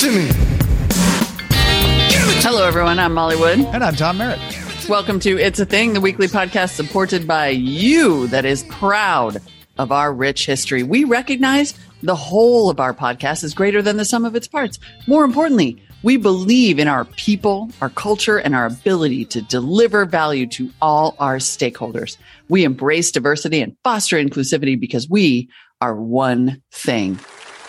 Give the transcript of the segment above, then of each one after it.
to me. Hello, everyone. I'm Molly Wood. And I'm Tom Merritt. Welcome to It's a Thing, the weekly podcast supported by you that is proud of our rich history. We recognize the whole of our podcast is greater than the sum of its parts. More importantly, we believe in our people, our culture, and our ability to deliver value to all our stakeholders. We embrace diversity and foster inclusivity because we are one thing.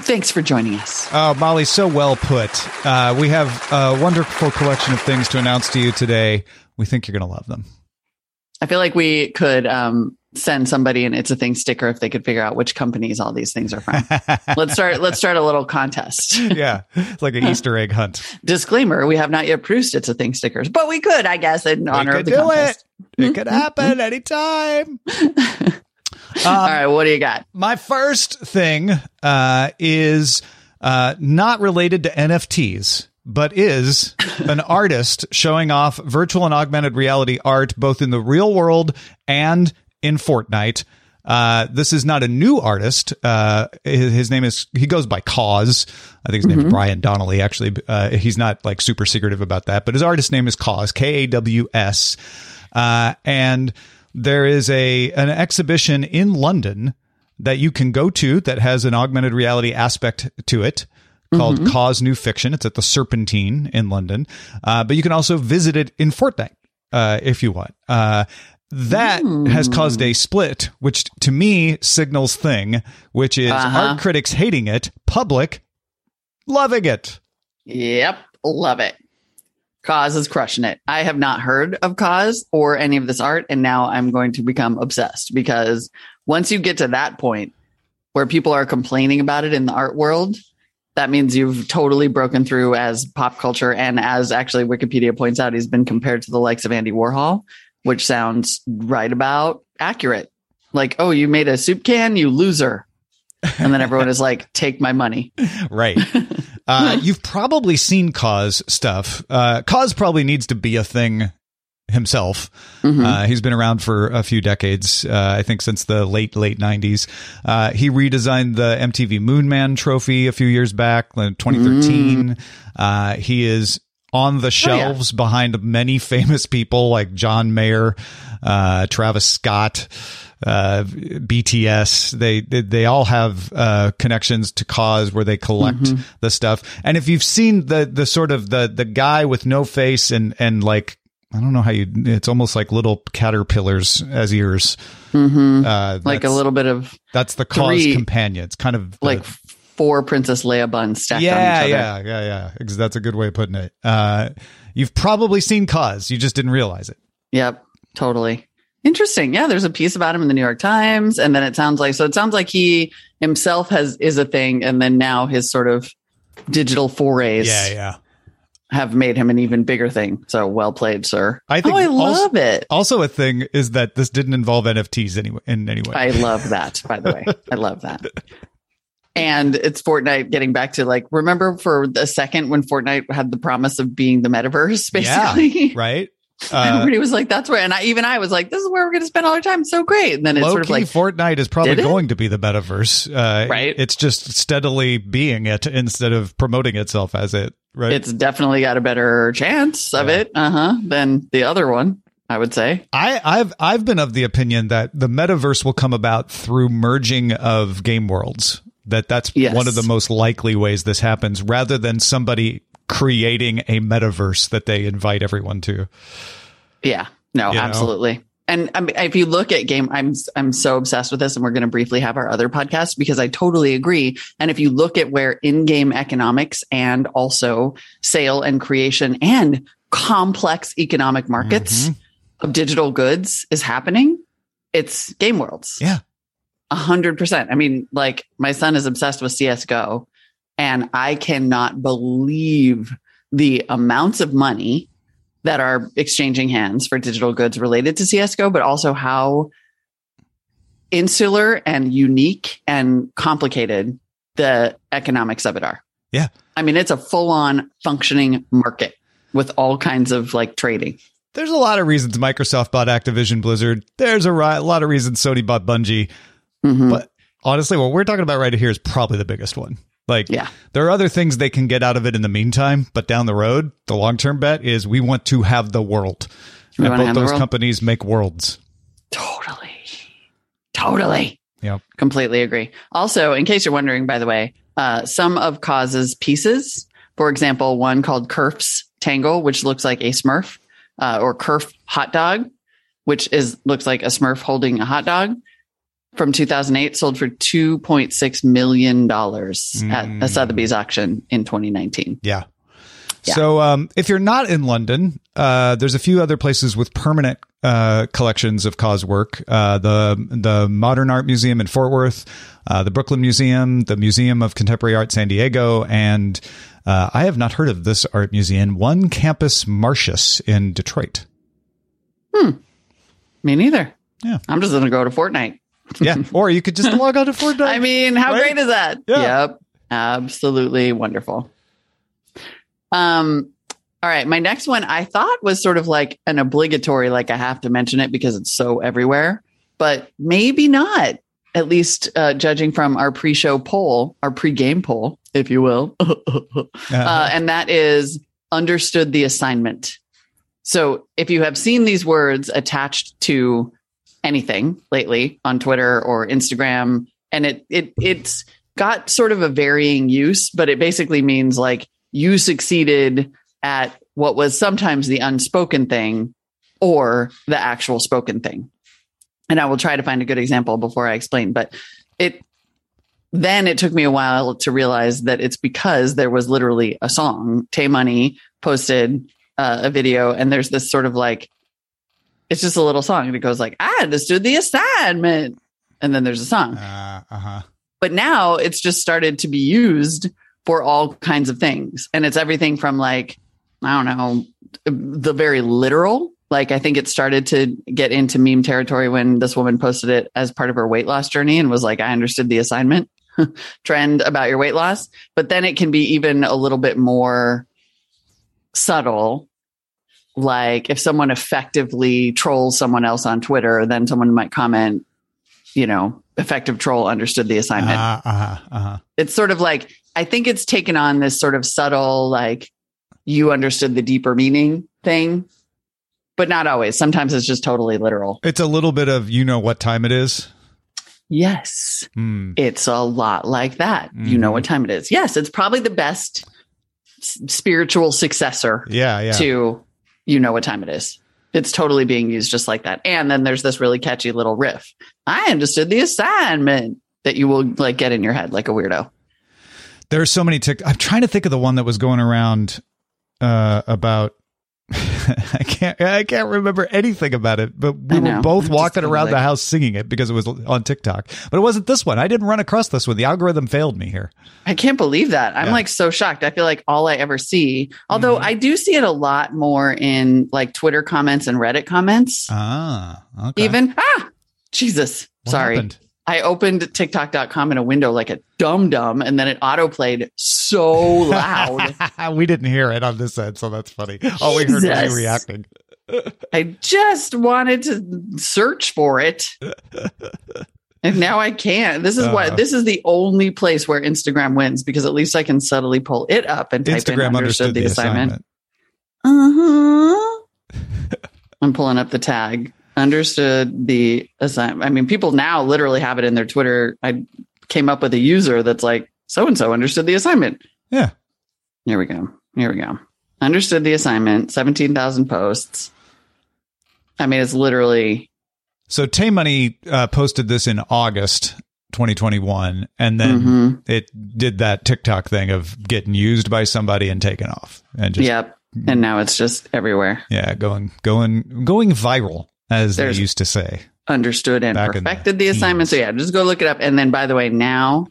Thanks for joining us. Oh, Molly, so well put. Uh, we have a wonderful collection of things to announce to you today. We think you're going to love them. I feel like we could um, send somebody an "It's a Thing" sticker if they could figure out which companies all these things are from. let's start. Let's start a little contest. yeah, it's like an Easter egg hunt. Disclaimer: We have not yet produced "It's a Thing" stickers, but we could, I guess, in honor of the do contest. It, it could happen anytime. all right, what do you got? My first thing uh, is uh, not related to NFTs, but is an artist showing off virtual and augmented reality art both in the real world and in Fortnite. Uh, this is not a new artist. Uh, his, his name is, he goes by KAWS. I think his name is Brian Donnelly. Actually, uh, he's not like super secretive about that, but his artist name is KAWS, K A W S. Uh, and there is a, an exhibition in London that you can go to that has an augmented reality aspect to it called KAWS New Fiction. It's at the Serpentine in London. Uh, but you can also visit it in Fortnite uh, if you want. Uh, that has caused a split, which to me signals thing, which is Uh-huh. art critics hating it, public loving it. Yep, love it. KAWS is crushing it. I have not heard of KAWS or any of this art, and now I'm going to become obsessed because once you get to that point where people are complaining about it in the art world, that means you've totally broken through as pop culture. And as actually Wikipedia points out, he's been compared to the likes of Andy Warhol, which sounds right about accurate. Like, oh, you made a soup can, you loser. And then everyone is like, take my money. Right. uh, you've probably seen KAWS stuff. Uh, KAWS probably needs to be a thing himself. Uh, he's been around for a few decades, uh, I think since the late, late 90s. Uh, he redesigned the MTV Moon Man trophy a few years back, in 2013. Uh, he is on the shelves behind many famous people like John Mayer, uh, Travis Scott, uh, BTS. They, they they all have uh, connections to KAWS where they collect the stuff. And if you've seen the the sort of the the guy with no face and and like I don't know how you. It's almost like little caterpillars as ears. Mm-hmm. Uh, Like a little bit of That's the KAWS three- companion. It's kind of the- like four Princess Leia buns stacked yeah, on each other. yeah, yeah, yeah. That's a good way of putting it. Uh, you've probably seen KAWS. You just didn't realize it. Yep, totally. Interesting. Yeah, there's a piece about him in the New York Times, and then it sounds like so. It sounds like he himself has is a thing, and then now his sort of digital forays yeah. yeah. have made him an even bigger thing. So well played, sir. I think oh, I also- love it. Also, a thing is that this didn't involve NFTs anyway. in any way. I love that. By the way, I love that. And it's Fortnite getting back to like remember for a second when Fortnite had the promise of being the metaverse, basically. yeah, right. And Uh, everybody was like, "That's where," and I, even I was like, "This is where we're going to spend all our time." So great, and then it's Low sort of like, Fortnite is probably going to be the metaverse. Uh, Right. It's just steadily being it instead of promoting itself as it. Right. it's definitely got a better chance of Yeah. it, uh huh, than the other one. I would say. I, I've I've been of the opinion that the metaverse will come about through merging of game worlds. That that's Yes. one of the most likely ways this happens, rather than somebody creating a metaverse that they invite everyone to. Yeah, no, You know? absolutely. And I mean, if you look at game, I'm I'm so obsessed with this, and we're going to briefly have our other podcast because I totally agree. And if you look at where in-game economics and also sale and creation and complex economic markets Mhm. of digital goods is happening, it's game worlds. Yeah. A hundred percent. I mean, like my son is obsessed with CSGO and I cannot believe the amounts of money that are exchanging hands for digital goods related to CSGO, but also how insular and unique and complicated the economics of it are. Yeah. I mean, it's a full on functioning market with all kinds of like trading. There's a lot of reasons Microsoft bought Activision Blizzard. There's a, ri- a lot of reasons Sony bought Bungie. Mhm. But honestly, what we're talking about right here is probably the biggest one. Like, Yeah. there are other things they can get out of it in the meantime, but down the road, the long term bet is we want to have the world. We and both those world. companies make worlds. Totally. Totally. Yep. Completely agree. Also, in case you're wondering, by the way, uh, some of KAWS's pieces, for example, one called Kerf's Tangle, which looks like a Smurf, uh, or Kerf Hot Dog, which is looks like a Smurf holding a hot dog, from 2008, sold for 2.6 million dollars at a Sotheby's auction in 2019. Yeah. Yeah. So um, if you're not in London, uh, there's a few other places with permanent uh, collections of KAWS work. Uh, the the Modern Art Museum in Fort Worth, uh, the Brooklyn Museum, the Museum of Contemporary Art San Diego, and uh, I have not heard of this art museum. One Campus Martius in Detroit. Hmm. Me neither. Yeah. I'm just going to go to Fortnite. Yeah, or you could just log on to Fortnite. I mean, how Right? great is that? Yeah. Yep. Absolutely wonderful. Um, all right. My next one I thought was sort of like an obligatory, like I have to mention it because it's so everywhere, but maybe not, at least uh, judging from our pre show poll, our pre game poll, if you will. uh, and that is understood the assignment. So if you have seen these words attached to anything lately on Twitter or Instagram, and it it it's got sort of a varying use, but it basically means like you succeeded at what was sometimes the unspoken thing or the actual spoken thing. And I will try to find a good example before I explain, but it then it took me a while to realize that it's because there was literally a song. Tay Money posted uh, a video, and there's this sort of like, it's just a little song. And it goes like, I understood the assignment. And then there's a song. uh huh. But now it's just started to be used for all kinds of things. And it's everything from like, I don't know, the very literal. Like I think it started to get into meme territory when this woman posted it as part of her weight loss journey and was like, I understood the assignment trend about your weight loss. But then it can be even a little bit more subtle. Like if someone effectively trolls someone else on Twitter, then someone might comment, you know, effective troll understood the assignment Uh huh. Uh it's sort of like I think it's taken on this sort of subtle like you understood the deeper meaning thing, but not always. Sometimes it's just totally literal. It's a little bit of you know what time it is. Yes, Hmm. it's a lot like that. You know what time it is. Yes, it's probably the best spiritual successor Yeah. Yeah. to you know what time it is. It's totally being used just like that. And then there's this really catchy little riff. I understood the assignment that you will like get in your head like a weirdo. There are so many tick. I'm trying to think of the one that was going around uh, about. I can't. I can't remember anything about it. But we were both I'm walking around the house singing it because it was on TikTok. But it wasn't this one. I didn't run across this one. The algorithm failed me here. I can't believe that. I'm Yeah. like so shocked. I feel like all I ever see, although Mm-hmm. I do see it a lot more in like Twitter comments and Reddit comments. Ah. Okay. Even ah, Jesus, What sorry. happened? I opened TikTok.com in a window like a dum dum, and then it auto played so loud. we didn't hear it on this end, so that's funny. All we heard was you reacting. I just wanted to search for it. And now I can't. This is Uh. what this is the only place where Instagram wins because at least I can subtly pull it up and type in Instagram understood the assignment. Uh huh. I'm pulling up the tag. Understood the assignment. I mean, people now literally have it in their Twitter. I came up with a user that's like, so and so understood the assignment. Yeah. Here we go. Here we go. Understood the assignment. 17,000 posts. I mean, it's literally, So Tay Money uh, posted this in August 2021, and then Mhm. it did that TikTok thing of getting used by somebody and taken off, and just yep. And now it's just everywhere. yeah, going going going viral as There's- they used to say. understood and Back in the perfected the assignment. So yeah, just go look it up. And then by the way, now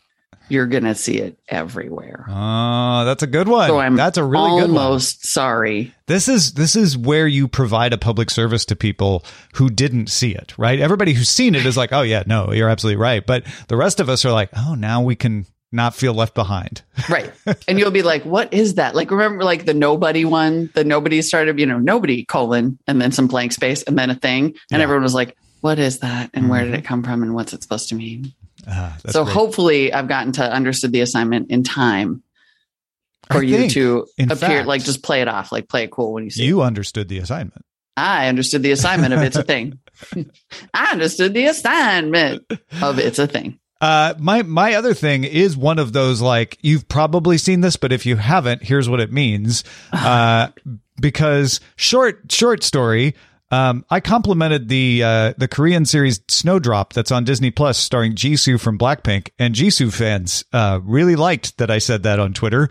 you're gonna see it everywhere. Oh, that's a good one. So I'm that's a really good one. almost sorry. This is this is where you provide a public service to people who didn't see it, right? Everybody who's seen it is like, "Oh yeah, no, you're absolutely right." But the rest of us are like, "Oh, now we can not feel left behind." Right. and you'll be like, what is that? Like, remember like the nobody one? The nobody started, you know, nobody colon and then some blank space and then a thing. And Yeah. everyone was like, what is that? And where did it come from? And what's it supposed to mean? Ah, so great. hopefully I've gotten to understood the assignment in time for I you think, to appear, fact, like just play it off, like play it cool when you see it. you understood the assignment. I understood the assignment of it's a thing. I understood the assignment of it's a thing. Uh, my my other thing is one of those like you've probably seen this, but if you haven't, here's what it means. Uh, because short short story. Um, I complimented the uh, the Korean series Snowdrop that's on Disney Plus, starring Jisoo from Blackpink, and Jisoo fans uh, really liked that I said that on Twitter,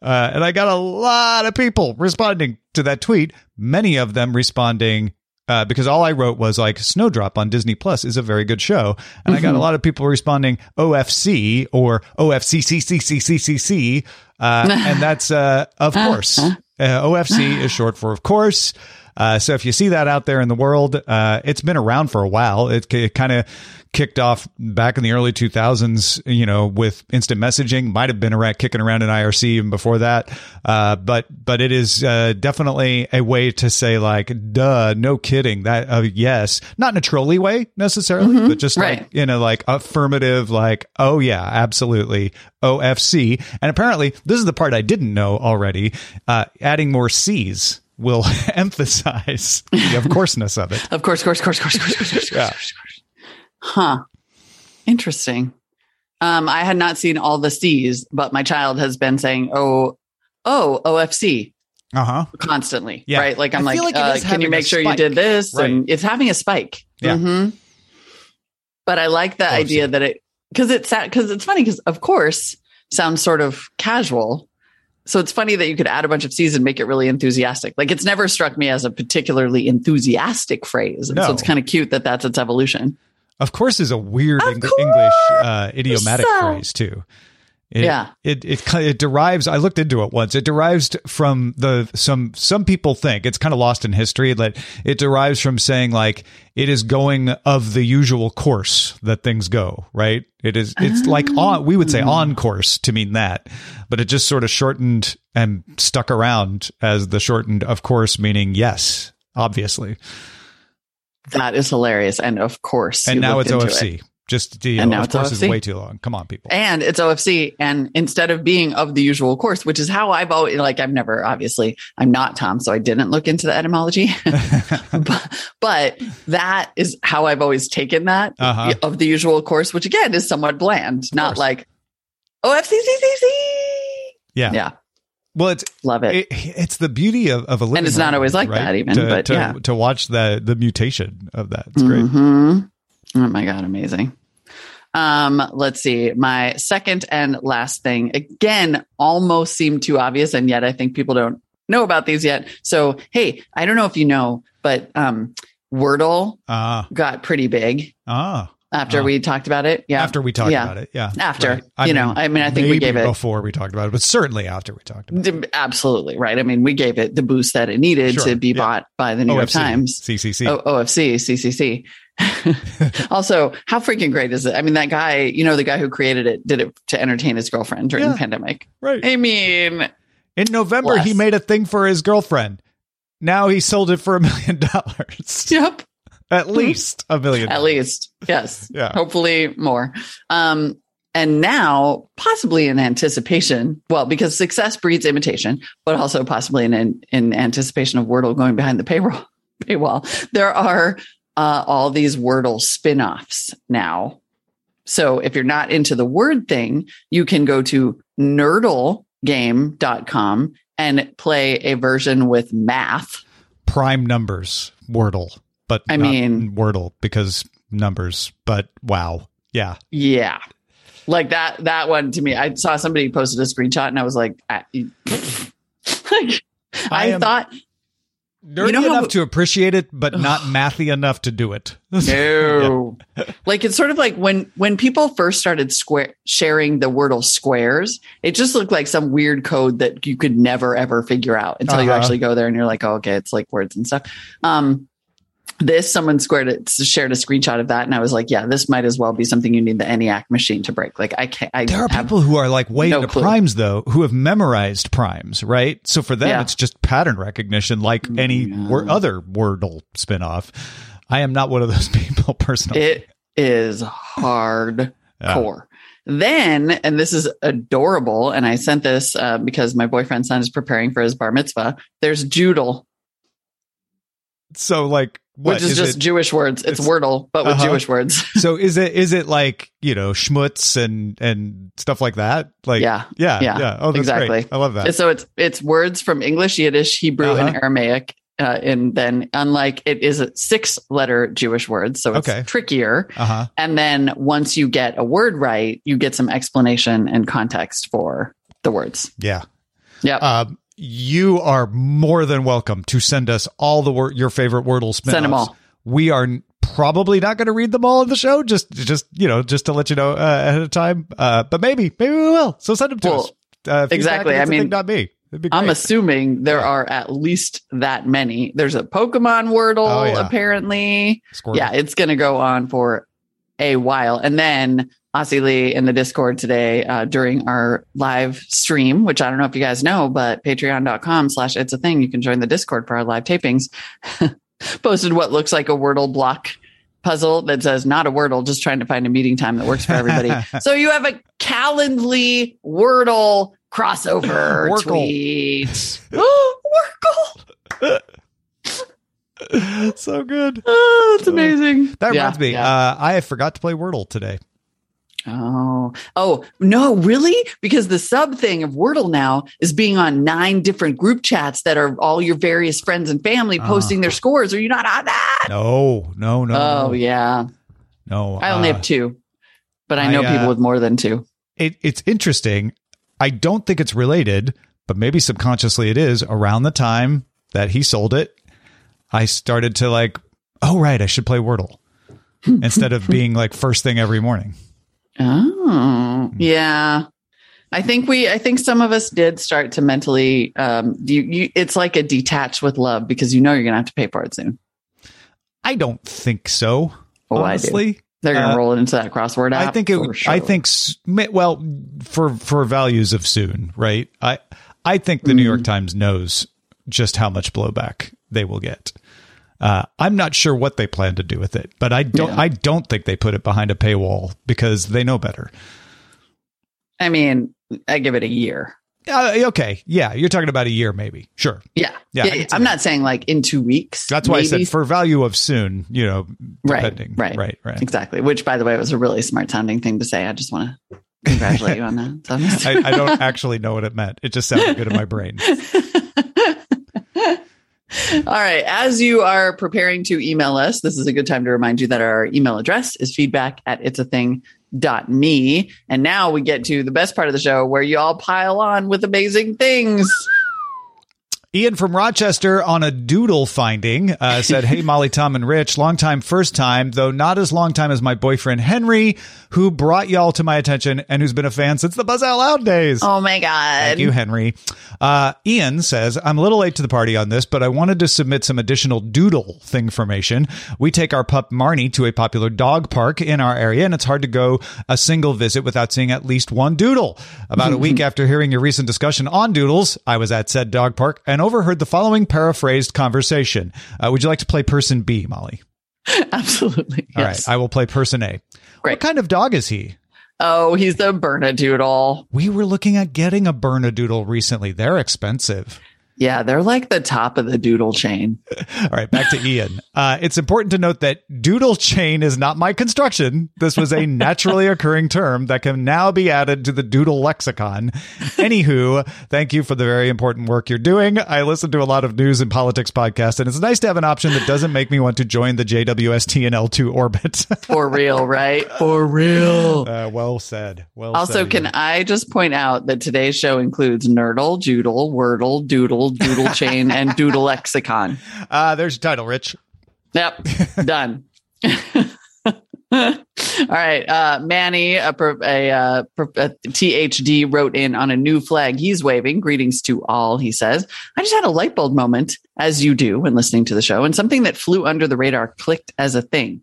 uh, and I got a lot of people responding to that tweet. Many of them responding uh, because all I wrote was like Snowdrop on Disney Plus is a very good show, and I got a lot of people responding OFC or OFCCCCCC, uh, and that's uh, of course. Uh, OFC is short for of course. Uh, so if you see that out there in the world, uh, it's been around for a while. It, it kind of kicked off back in the early 2000s, you know, with instant messaging. Might have been around kicking around in IRC even before that. Uh, but but it is uh, definitely a way to say like, duh, no kidding. That uh, yes, not in a trolley way necessarily, but just right. like in a like affirmative, like, oh yeah, absolutely, OFC. And apparently, this is the part I didn't know already. Uh, adding more C's will emphasize the of courseness of it. Of course, course, course, course, course, course, course, Yeah. course, course. Huh. Interesting. Um, I had not seen all the C's, but my child has been saying, "Oh, oh, OFC." Uh huh. constantly, Yeah. right? Like I'm I like, like uh, can you make sure you did this? Right. And it's having a spike. Yeah. Mhm. But I like the Oh, idea that it because it's because it's funny because of course sounds sort of casual. So it's funny that you could add a bunch of C's and make it really enthusiastic. Like it's never struck me as a particularly enthusiastic phrase. And No. So it's kind of cute that that's its evolution. Of course, is a weird Eng- English uh, idiomatic So- phrase too. It, Yeah. it, it it derives. I looked into it once. It derives from the some some people think it's kind of lost in history that it derives from saying like it is going of the usual course that things go. Right. It is. It's like ah. on. We would say on course to mean that, but it just sort of shortened and stuck around as the shortened of course meaning yes, obviously. That is hilarious. And of course, And now it's OFC. it. Just you And now it's course, is way too long. Come on, people. and it's OFC. And instead of being of the usual course, which is how I've always like, I've never obviously, I'm not Tom, so I didn't look into the etymology, but, but that is how I've always taken that Uh-huh. of the usual course, which again is somewhat bland, not like OFCCCC. yeah. Yeah, Well, it's love it. it, it's the beauty of, of a living and it's not always like right? that even, to, but to, yeah. to watch the the mutation of that. It's great. Mhm. Oh my God, amazing. Um, let's see. My second and last thing again almost seemed too obvious, and yet I think people don't know about these yet. So, hey, I don't know if you know, but um, Wordle Ah, got pretty big ah. After Ah. we talked about it. Yeah, After we talked Yeah. about it, yeah. After, you know, I mean, I think we gave it- before we talked about it, but certainly after we talked about it. Absolutely right. I mean, we gave it the boost that it needed Sure, to be yeah. bought by the New York Times. CCC. O- OFC, CCC. also, how freaking great is it? I mean, that guy, you know, the guy who created it did it to entertain his girlfriend during Yeah. the pandemic. right. I mean, In November, he made a thing for his girlfriend. Now he sold it for a million dollars. yep, At least a million. at least. Yes. Yeah. Hopefully more. Um, and now, possibly in anticipation, well, because success breeds imitation, but also possibly in, in in anticipation of Wordle going behind the payroll, paywall, there are uh, all these Wordle spin offs now. So if you're not into the word thing, you can go to nerdlegame.com and play a version with math. Prime numbers, Wordle, but I not mean- Wordle because numbers. But wow, yeah. Yeah. Like that that one to me. I saw somebody posted a screenshot and I was like I, like I I, thought Nerdy know how- enough to appreciate it, but not mathy enough to do it. No. like it's sort of like when when people first started square sharing the Wordle squares, it just looked like some weird code that you could never ever figure out until you Uh-huh. actually go there and you're like, oh, okay, it's like words and stuff. Um this someone squared it shared a screenshot of that and I was like, yeah, this might as well be something you need the ENIAC machine to break. Like I can't I There are people who are like way no into clue. primes though, who have memorized primes, right? So for them, Yeah. it's just pattern recognition, like any wor- other Wordle spinoff. I am not one of those people personally. It is hard hardcore. Then, and this is adorable, and I sent this uh, because my boyfriend's son is preparing for his bar mitzvah. There's Joodle, so like, what which is, just it? Jewish words. It's, It's- Wordle, but with Uh-huh. Jewish words. so is it is it like you know schmutz and and stuff like that? Like Yeah. yeah, Yeah. yeah. Oh, that's Exactly. great. I love that. so it's it's words from English, Yiddish, Hebrew, and Uh-huh. Aramaic. Uh, and then, unlike it is a six letter Jewish word, so it's Okay. trickier. Uh huh. And then once you get a word right, you get some explanation and context for the words. Yeah. Yeah. Um, you are more than welcome to send us all the your favorite Wordle spin Send 'em all. We are probably not going to read them all in the show. Just, just you know, just to let you know uh, ahead of time. Uh, but maybe, maybe we will. So send them to Well, us. Uh, exactly. I mean, not me. It'd be great. I'm assuming there are at least that many. There's a Pokemon Wordle, Oh, yeah. apparently. Squirtle. Yeah, it's going to go on for a while. And then Aussie Lee in the Discord today uh, during our live stream, which I don't know if you guys know, but patreon.com slash it's a thing. You can join the Discord for our live tapings. Posted what looks like a Wordle block puzzle that says not a Wordle, just trying to find a meeting time that works for everybody. so you have a Calendly Wordle crossover Workle. tweet. Workle. so good. Oh, it's amazing. That Yeah, reminds me. yeah. Uh, I forgot to play Wordle today. Oh, oh no, really? Because the sub thing of Wordle now is being on nine different group chats that are all your various friends and family posting their scores. Are you not on that? No, no, no. oh no, yeah, no. I only uh, have two, but I I, know uh, people with more than two. it, it's interesting. I don't think it's related, but maybe subconsciously it is. Around the time that he sold it, I started to like, oh right, I should play Wordle instead of being like first thing every morning. Oh yeah. I think we, I think some of us did start to mentally, um, you, you, it's like a detach with love because you know you're going to have to pay for it soon. I don't think so. Oh, honestly, They're going to Uh, roll it into that crossword app. I think it. sure. I think. Well, for for values of soon, right? I I think the New Mm. York Times knows just how much blowback they will get. Uh, I'm not sure what they plan to do with it, but I don't. Yeah. I don't think they put it behind a paywall because they know better. I mean, I give it a year. Uh, okay, yeah, you're talking about a year, maybe. Sure, Yeah. Yeah, yeah I'm that. not saying like in two weeks. that's why I said for value of soon. You know, right, depending. right, right, right. Exactly. Which, by the way, was a really smart sounding thing to say. I just want to congratulate you on that. I, I don't actually know what it meant. It just sounded good in my brain. All right. As you are preparing to email us, this is a good time to remind you that our email address is feedback at it's a thing dot me. And now we get to the best part of the show where you all pile on with amazing things. Ian from Rochester on a doodle finding uh, said, Hey, Molly, Tom, and Rich, long time, first time, though not as long time as my boyfriend Henry, who brought y'all to my attention and who's been a fan since the Buzz Out Loud days. Oh my God. Thank you, Henry. Uh, Ian says, I'm a little late to the party on this, but I wanted to submit some additional doodle thing formation. We take our pup Marnie to a popular dog park in our area, and it's hard to go a single visit without seeing at least one doodle. About a week after hearing your recent discussion on doodles, I was at said dog park and overheard the following paraphrased conversation. Uh, would you like to play person B, Molly? Absolutely. All yes. right, I will play person A. What kind of dog is he? Oh, he's the Bernedoodle. We were looking at getting a Bernedoodle recently. They're expensive. Yeah, they're like the top of the doodle chain. All right, back to Ian. Uh, it's important to note that doodle chain is not my construction. This was a naturally occurring term that can now be added to the doodle lexicon. Anywho, thank you for the very important work you're doing. I listen to a lot of news and politics podcasts, and it's nice to have an option that doesn't make me want to join the JWST and L2 orbit. For real, right? For real. uh, well said. Well Also, said, can Ian. I just point out that today's show includes Nerdle, Joodle, Wordle, Doodle, Google Doodle chain and Doodle lexicon. Uh, there's your title, Rich. Yep, done. All right, uh, Manny, a, a, uh, a THD wrote in on a new flag he's waving. Greetings to all, he says. I just had a light bulb moment, as you do when listening to the show, and something that flew under the radar clicked as a thing.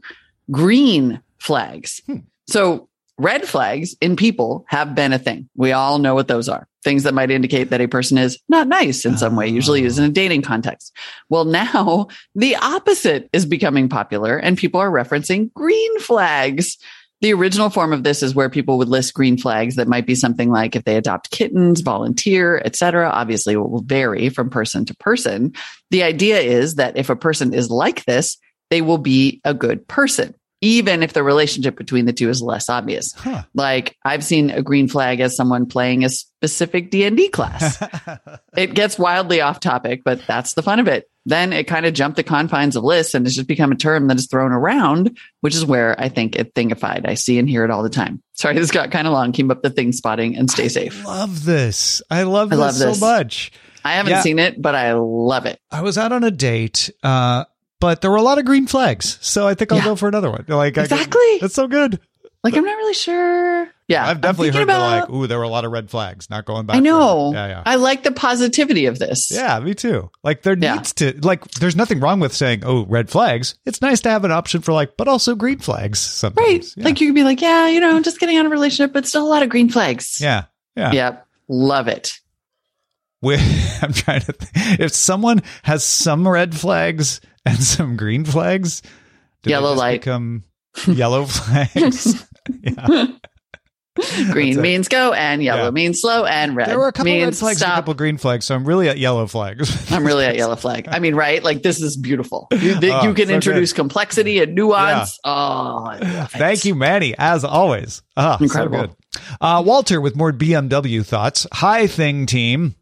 Green flags. So red flags in people have been a thing. We all know what those are. Things that might indicate that a person is not nice in some way, usually used in a dating context. Well, now the opposite is becoming popular and people are referencing green flags. The original form of this is where people would list green flags that might be something like if they adopt kittens, volunteer, etc. Obviously, it will vary from person to person. The idea is that if a person is like this, they will be a good person, even if the relationship between the two is less obvious. Huh. Like I've seen a green flag as someone playing a specific D&D class. it gets wildly off topic, but that's the fun of it. Then it kind of jumped the confines of lists and it's just become a term that is thrown around, which is where I think it thingified. I see and hear it all the time. Sorry, this got kind of long. Keep up the thing spotting and stay safe. Love this. I love I this love so this. much. I haven't Yeah. seen it, but I love it. I was out on a date, uh, but there were a lot of green flags, so I think I'll Yeah. go for another one. Like, I- Exactly. that's so good. Like I'm not really sure. Yeah, I've definitely heard about- like, ooh, there were a lot of red flags. Not going back. I know. Yeah, yeah. I like the positivity of this. Yeah, me too. Like there Yeah. needs to like there's nothing wrong with saying, "Oh, red flags." It's nice to have an option for like, but also green flags sometimes. Right. Yeah. Like you could be like, yeah, you know, I'm just getting out of a relationship, but still a lot of green flags. yeah, yeah. Yep. Love it. We- I'm trying to. Think. If someone has some red flags and some green flags, they Yellow light. become yellow flags. yeah. Green means go and yellow Yeah. means slow and red There were a couple red means flags and a stop. couple green flags, so I'm really at yellow flags. I'm really at yellow flag. I mean, right? Like this is beautiful. You, th- Oh, you can so introduce complexity and nuance. Oh, love it. Thank you, Manny, as always. Ah, Incredible. So good. Uh, Walter with more BMW thoughts. Hi, Thing Team.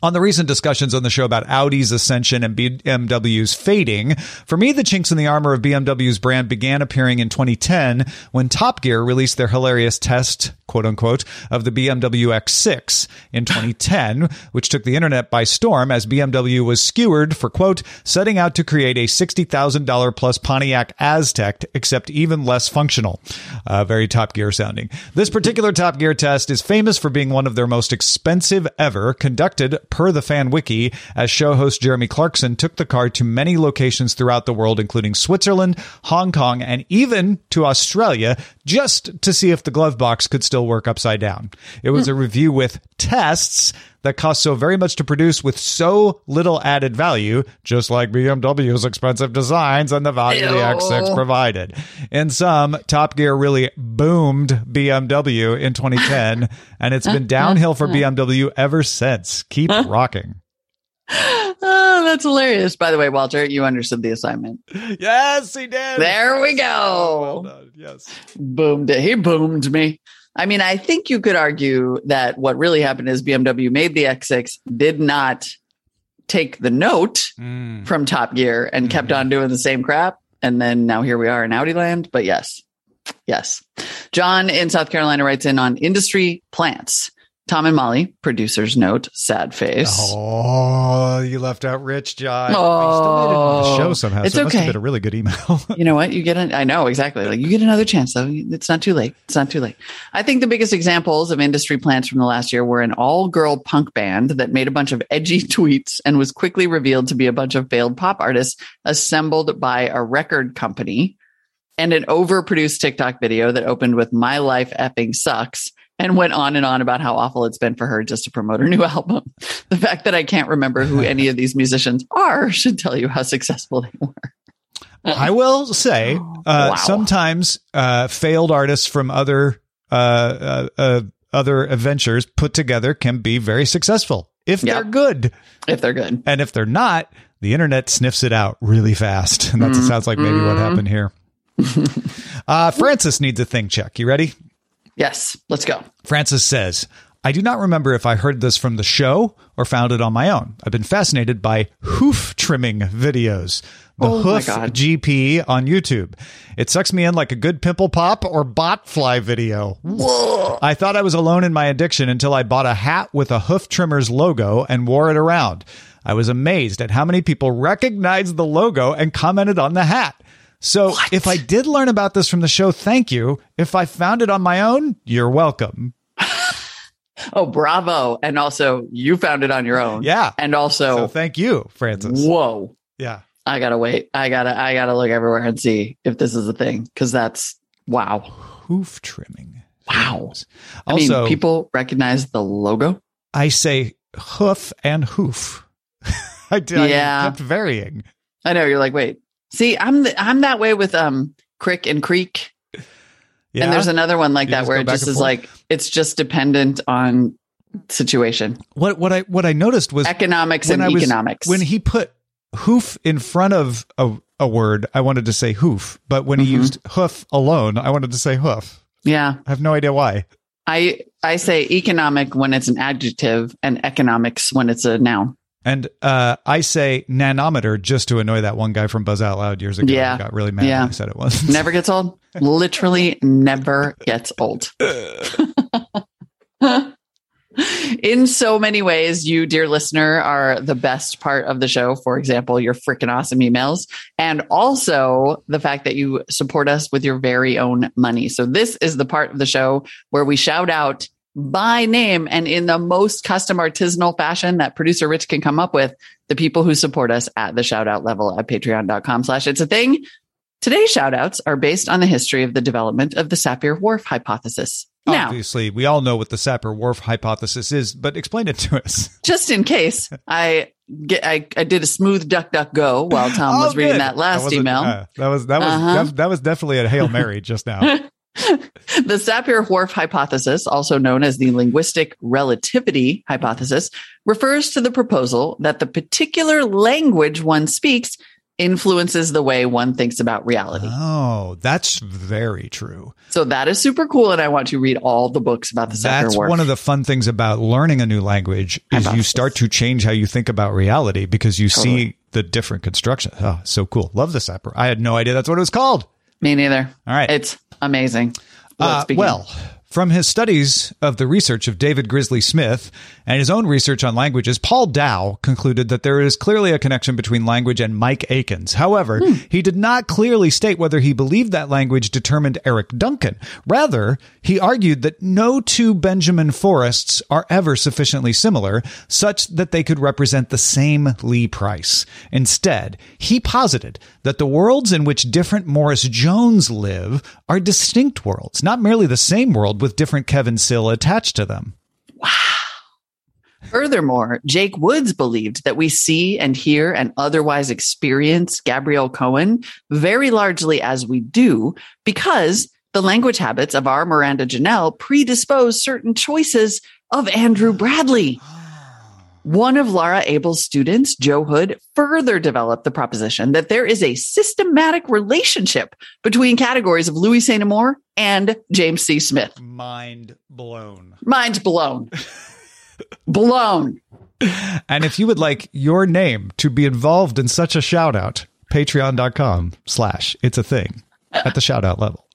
On the recent discussions on the show about Audi's ascension and BMW's fading, for me, the chinks in the armor of BMW's brand began appearing in 2010 when Top Gear released their hilarious test, quote unquote, of the BMW X6 in 2010, which took the internet by storm as BMW was skewered for, quote, setting out to create a $60,000 plus Pontiac Aztek, except even less functional. Uh, very Top Gear sounding. This particular Top Gear test is famous for being one of their most expensive ever, conducted per the fan wiki, as show host Jeremy Clarkson took the car to many locations throughout the world, including Switzerland, Hong Kong, and even to Australia, just to see if the glove box could still work upside down. It was a hmm. review with tests that cost so very much to produce with so little added value, just like BMW's expensive designs and the value the X6 provided. In sum, Top Gear really boomed BMW in 2010, and it's been downhill for BMW ever since. Keep rocking. Oh, that's hilarious. By the way, Walter, you understood the assignment. Yes, he did. There we Well go. done. Yes. Boomed it. He boomed me. I mean, I think you could argue that what really happened is BMW made the X6, did not take the note Mm. from Top Gear and kept on doing the same crap. And then now here we are in Audi land. But yes, yes. John in South Carolina writes in on industry plants. Tom and Molly, producer's note, sad face. Oh, you left out Rich, John. Oh, still made it into the show somehow. It's so it must have okay. been a really good email. You know what? You get an, I know exactly. Like you get another chance though. It's not too late. It's not too late. I think the biggest examples of industry plants from the last year were an all girl punk band that made a bunch of edgy tweets and was quickly revealed to be a bunch of failed pop artists assembled by a record company and an overproduced TikTok video that opened with my life effing sucks and went on and on about how awful it's been for her just to promote her new album. The fact that I can't remember who any of these musicians are should tell you how successful they were. I will say, uh, Wow. sometimes uh, failed artists from other uh, uh, uh, other adventures put together can be very successful if Yeah. they're good, If they're good. and if they're not, the internet sniffs it out really fast, and that Mm-hmm. sounds like maybe what happened here. uh, Francis needs a thing check. You ready? Yes, let's go. Francis says, I do not remember if I heard this from the show or found it on my own. I've been fascinated by hoof trimming videos. The Oh Hoof GP on YouTube. It sucks me in like a good pimple pop or bot fly video. I thought I was alone in my addiction until I bought a hat with a hoof trimmer's logo and wore it around. I was amazed at how many people recognized the logo and commented on the hat. So if I did learn about this from the show, thank you. If I found it on my own, you're welcome. Oh, bravo. And also, you found it on your own. Yeah. And also, So thank you, Francis. whoa. Yeah. I gotta wait. I gotta I gotta look everywhere and see if this is a thing because that's wow. Hoof trimming. Wow. I Also, mean, people recognize the logo. I say hoof and hoof. I did. Yeah. I kept varying. I know you're like, wait. See, I'm the, I'm that way with um crick and creek, Yeah. and there's another one like You that where it just is forth? like it's just dependent on situation, what what I what I noticed was economics and I was- economics. when he put hoof in front of a, a word, I wanted to say hoof, but when he Mhm. used hoof alone, I wanted to say hoof. yeah, I have no idea why. I I say economic when it's an adjective and economics when it's a noun. And uh, I say nanometer just to annoy that one guy from Buzz Out Loud years ago. Yeah. He got really mad Yeah. when I said it was. Never gets old. Literally never gets old. In so many ways, you, dear listener, are the best part of the show. For example, your freaking awesome emails, and also the fact that you support us with your very own money. So, this is the part of the show where we shout out by name and in the most custom artisanal fashion that producer Rich can come up with the people who support us at the shout out level at patreon.com slash it's a thing. Today's shout outs are based on the history of the development of the Sapir Whorf hypothesis. Now, Obviously, we all know what the Sapir Whorf hypothesis is, but explain it to us. just in case I get, I, I did a smooth duck duck go while Tom Oh, was reading that last wasn't- email. uh, that was that was Uh-huh. that, that was definitely a hail mary just now. the Sapir Whorf hypothesis, also known as the linguistic relativity hypothesis, refers to the proposal that the particular language one speaks influences the way one thinks about reality. oh, that's very true. So that is super cool. And I want to read all the books about the Sapir That's one of the fun things about learning a new language is you start to change how you think about reality because you Totally. see the different construction. Oh, so cool. Love the Sapir. I had no idea that's what it was called. Me neither. All right. It's amazing. Let's Uh, begin. well, from his studies of the research of David Grizzly Smith and his own research on languages, Paul Dow concluded that there is clearly a connection between language and Mike Akins. However, hmm. he did not clearly state whether he believed that language determined Eric Duncan. Rather, he argued that no two Benjamin Forests are ever sufficiently similar such that they could represent the same Lee Price. Instead, he posited that the worlds in which different Morris Jones live are distinct worlds, not merely the same world with different Kevin Sill attached to them. Wow. Furthermore, Jake Woods believed that we see and hear and otherwise experience Gabrielle Cohen very largely as we do because the language habits of our Miranda Janelle predispose certain choices of Andrew Bradley. Oh. One of Laura Abel's students, Joe Hood, further developed the proposition that there is a systematic relationship between categories of Louis Saint Amour and James C. Smith. Mind blown. Mind blown. blown. And if you would like your name to be involved in such a shout out, patreon.com slash it's a thing at the shout out level.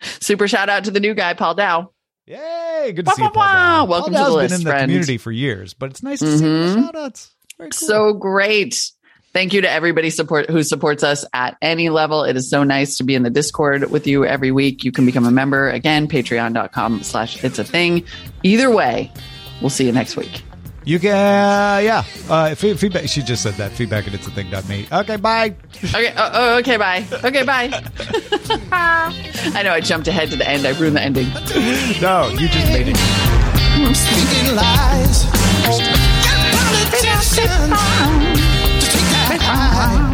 Super shout out to the new guy, Paul Dow. Yay! Good to Wah, see you, wah, Paul Dow. Welcome Paul to the list, been in the friend. community for years, but it's nice to see the Mhm. shout outs. Cool. So great. Thank you to everybody support who supports us at any level. It is so nice to be in the Discord with you every week. You can become a member again, patreon.com slash it's a thing. Either way, we'll see you next week. You can, uh, yeah. Uh, fe- feedback. She just said that. Feedback at it's a thing. Me. Okay, bye. Okay. Oh, oh, okay. Bye. Okay. Bye. I know I jumped ahead to the end. I ruined the ending. No, you just made it. Speaking lies. Politicians to take that high.